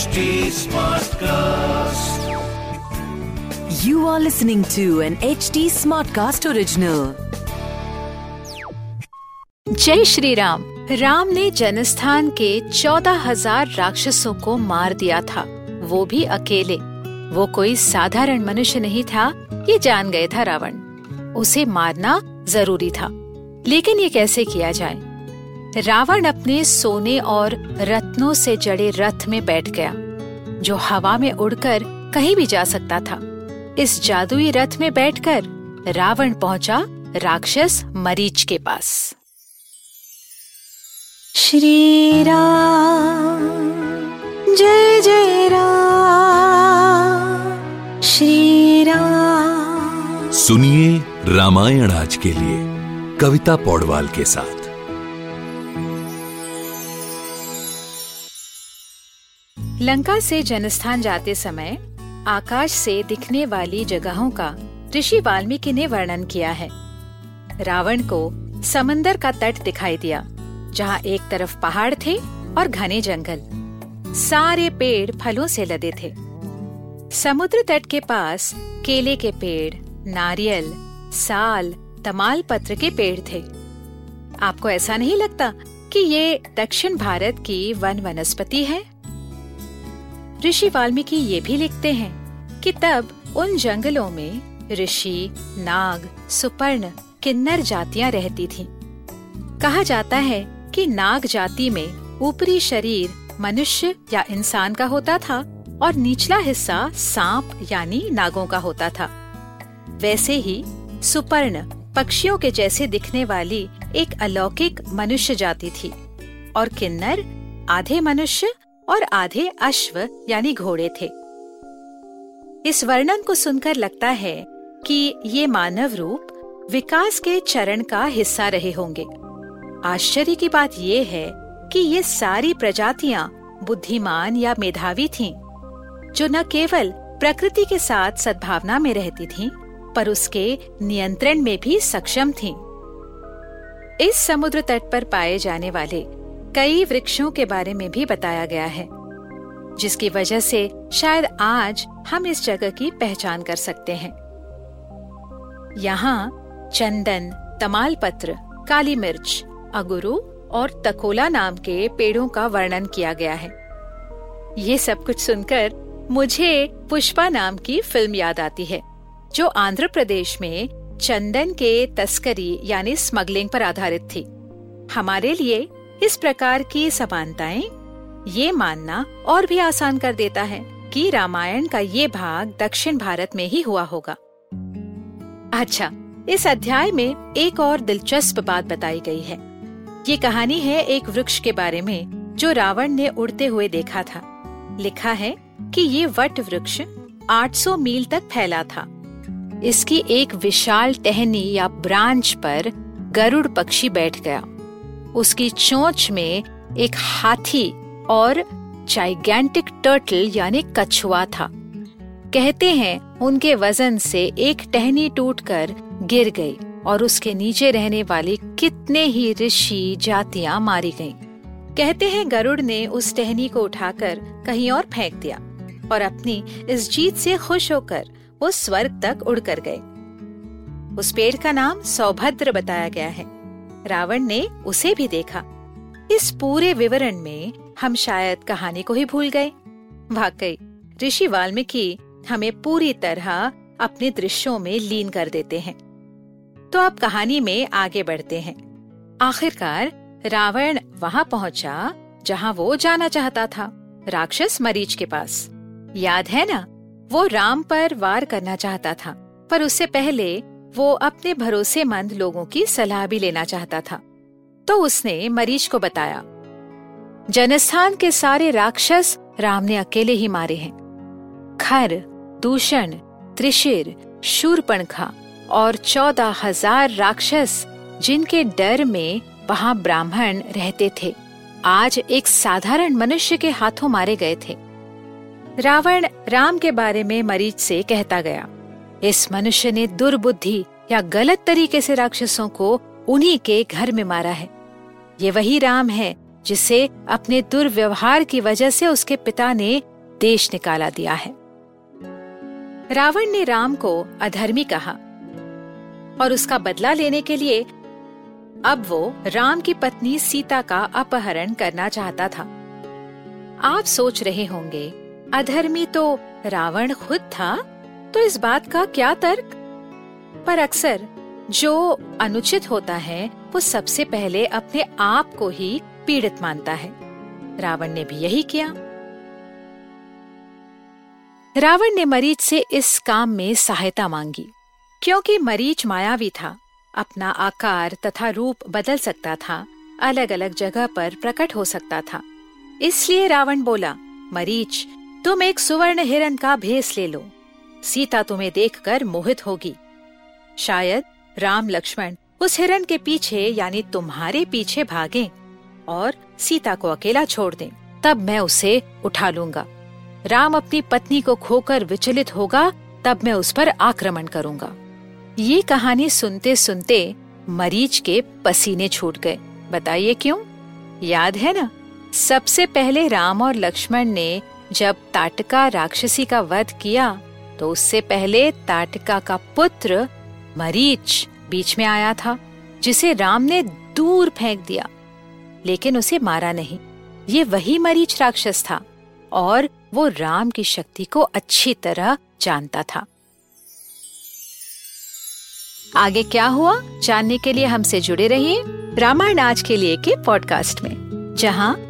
HD Smartcast. You are listening to an HD Smartcast original. जय श्री राम। राम ने जनस्थान के चौदह हज़ार राक्षसों को मार दिया था। वो भी अकेले। वो कोई साधारण मनुष्य नहीं था ये जान गए था रावण। उसे मारना ज़रूरी था। लेकिन ये कैसे किया जाए? रावण अपने सोने और रत्नों से जड़े रथ में बैठ गया जो हवा में उड़कर कहीं भी जा सकता था। इस जादुई रथ में बैठकर रावण पहुँचा राक्षस मरीच के पास। श्री राम जय जय राम श्री राम। सुनिए रामायण आज के लिए कविता पौडवाल के साथ। लंका से जनस्थान जाते समय आकाश से दिखने वाली जगहों का ऋषि वाल्मीकि ने वर्णन किया है। रावण को समंदर का तट दिखाई दिया, जहाँ एक तरफ़ पहाड़ थे और घने जंगल। सारे पेड़ फलों से लदे थे। समुद्र तट के पास केले के पेड़, नारियल, साल तमाल पत्र के पेड़ थे। आपको ऐसा नहीं लगता कि ये दक्षिण भारत की वन वनस्पति है? ऋषि वाल्मीकि ये भी लिखते हैं कि तब उन जंगलों में ऋषि, नाग, सुपर्ण, किन्नर जातियाँ रहती थीं। कहा जाता है कि नाग जाति में ऊपरी शरीर मनुष्य या इंसान का होता था और निचला हिस्सा सांप यानी नागों का होता था वैसे ही सुपर्ण पक्षियों के जैसे दिखने वाली एक अलौकिक मनुष्य जाति थी और किन्नर आधे मनुष्य और आधे अश्व यानी घोड़े थे इस वर्णन को सुनकर लगता है कि ये मानव रूप विकास के चरण का हिस्सा रहे होंगे आश्चर्य की बात ये है कि ये सारी प्रजातियाँ बुद्धिमान या मेधावी थीं, जो न केवल प्रकृति के साथ सद्भावना में रहती थीं, पर उसके नियंत्रण में भी सक्षम थीं। इस समुद्र तट पर पाए जाने वाले कई वृक्षों के बारे में भी बताया गया है, जिसकी वजह से शायद आज हम इस जगह की पहचान कर सकते हैं। यहाँ चंदन, तमालपत्र, काली मिर्च, अगुरु और तकोला नाम के पेड़ों का वर्णन किया गया है। ये सब कुछ सुनकर मुझे पुष्पा नाम की फ़िल्म याद आती है, जो आंध्र प्रदेश में चंदन के तस्करी यानी स्मगलिंग पर आधारित थी। हमारे लिए इस प्रकार की समानताएँ ये मानना और भी आसान कर देता है कि रामायण का ये भाग दक्षिण भारत में ही हुआ होगा। अच्छा इस अध्याय में एक और दिलचस्प बात बताई गई है। ये कहानी है एक वृक्ष के बारे में, जो रावण ने उड़ते हुए देखा था। लिखा है कि ये वट वृक्ष 800 मील तक फैला था। इसकी एक विशाल टहनी या ब्रांच पर गरुड़ पक्षी बैठ गया। उसकी चोंच में एक हाथी और जाइगेंटिक टर्टल यानी कछुआ था। कहते हैं, उनके वज़न से एक टहनी टूटकर गिर गई और उसके नीचे रहने वाली कितने ही ऋषि जातियाँ मारी गईं। कहते हैं, गरुड़ ने उस टहनी को उठाकर कहीं और फेंक दिया और अपनी इस जीत से खुश होकर वो स्वर्ग तक उड़कर गए। उस पेड़ का नाम सौभद्र बताया गया है। रावण ने उसे भी देखा। इस पूरे विवरण में हम शायद कहानी को ही भूल गए। वाकई, ऋषि वाल्मीकि हमें पूरी तरह अपने दृश्यों में लीन कर देते हैं। तो अब कहानी में आगे बढ़ते हैं। आखिरकार रावण वहाँ पहुँचा जहाँ वो जाना चाहता था, राक्षस मरीच के पास। याद है ना, वो राम पर वार करना चाहता था, पर उससे पहले वो अपने भरोसेमंद लोगों की सलाह भी लेना चाहता था। तो उसने मरीच को बताया, जनस्थान के सारे राक्षस राम ने अकेले ही मारे हैं। खर, दूषण, त्रिशिर, शूरपणखा और चौदह हज़ार राक्षस जिनके डर में वहाँ ब्राह्मण रहते थे, आज एक साधारण मनुष्य के हाथों मारे गए थे। रावण राम के बारे में मरीच से कहता गया इस मनुष्य ने दुर्बुद्धि या गलत तरीके से राक्षसों को उन्हीं के घर में मारा है। ये वही राम है जिसे अपने दुर्व्यवहार की वजह से उसके पिता ने देश निकाला दिया है। रावण ने राम को अधर्मी कहा और उसका बदला लेने के लिए अब वो राम की पत्नी सीता का अपहरण करना चाहता था। आप सोच रहे होंगे, अधर्मी तो रावण खुद था? तो इस बात का क्या तर्क? पर अक्सर, जो अनुचित होता है, वो सबसे पहले अपने आप को ही पीड़ित मानता है। रावण ने भी यही किया। रावण ने मरीच से इस काम में सहायता मांगी, क्योंकि मरीच मायावी था। अपना आकार तथा रूप बदल सकता था अलग अलग जगह पर प्रकट हो सकता था। इसलिए रावण बोला, मरीच, तुम एक सुवर्ण हिरन का भेस ले लो। सीता तुम्हें देखकर मोहित होगी। शायद राम लक्ष्मण उस हिरण के पीछे यानी तुम्हारे पीछे भागें और सीता को अकेला छोड़ दें, तब मैं उसे उठा लूँगा। राम अपनी पत्नी को खोकर विचलित होगा, तब मैं उस पर आक्रमण करूँगा। ये कहानी सुनते सुनते मरीच के पसीने छूट गए। बताइए क्यों? याद है ना? सबसे पहले राम और लक्ष्मण ने जब ताटका राक्षसी का वध किया तो उससे पहले ताटका का पुत्र मरीच बीच में आया था, जिसे राम ने दूर फेंक दिया, लेकिन उसे मारा नहीं। ये वही मरीच राक्षस था, और वो राम की शक्ति को अच्छी तरह जानता था। आगे क्या हुआ? जानने के लिए हमसे जुड़े रहिए रामायण आज के लिए के पॉडकास्ट में, जहाँ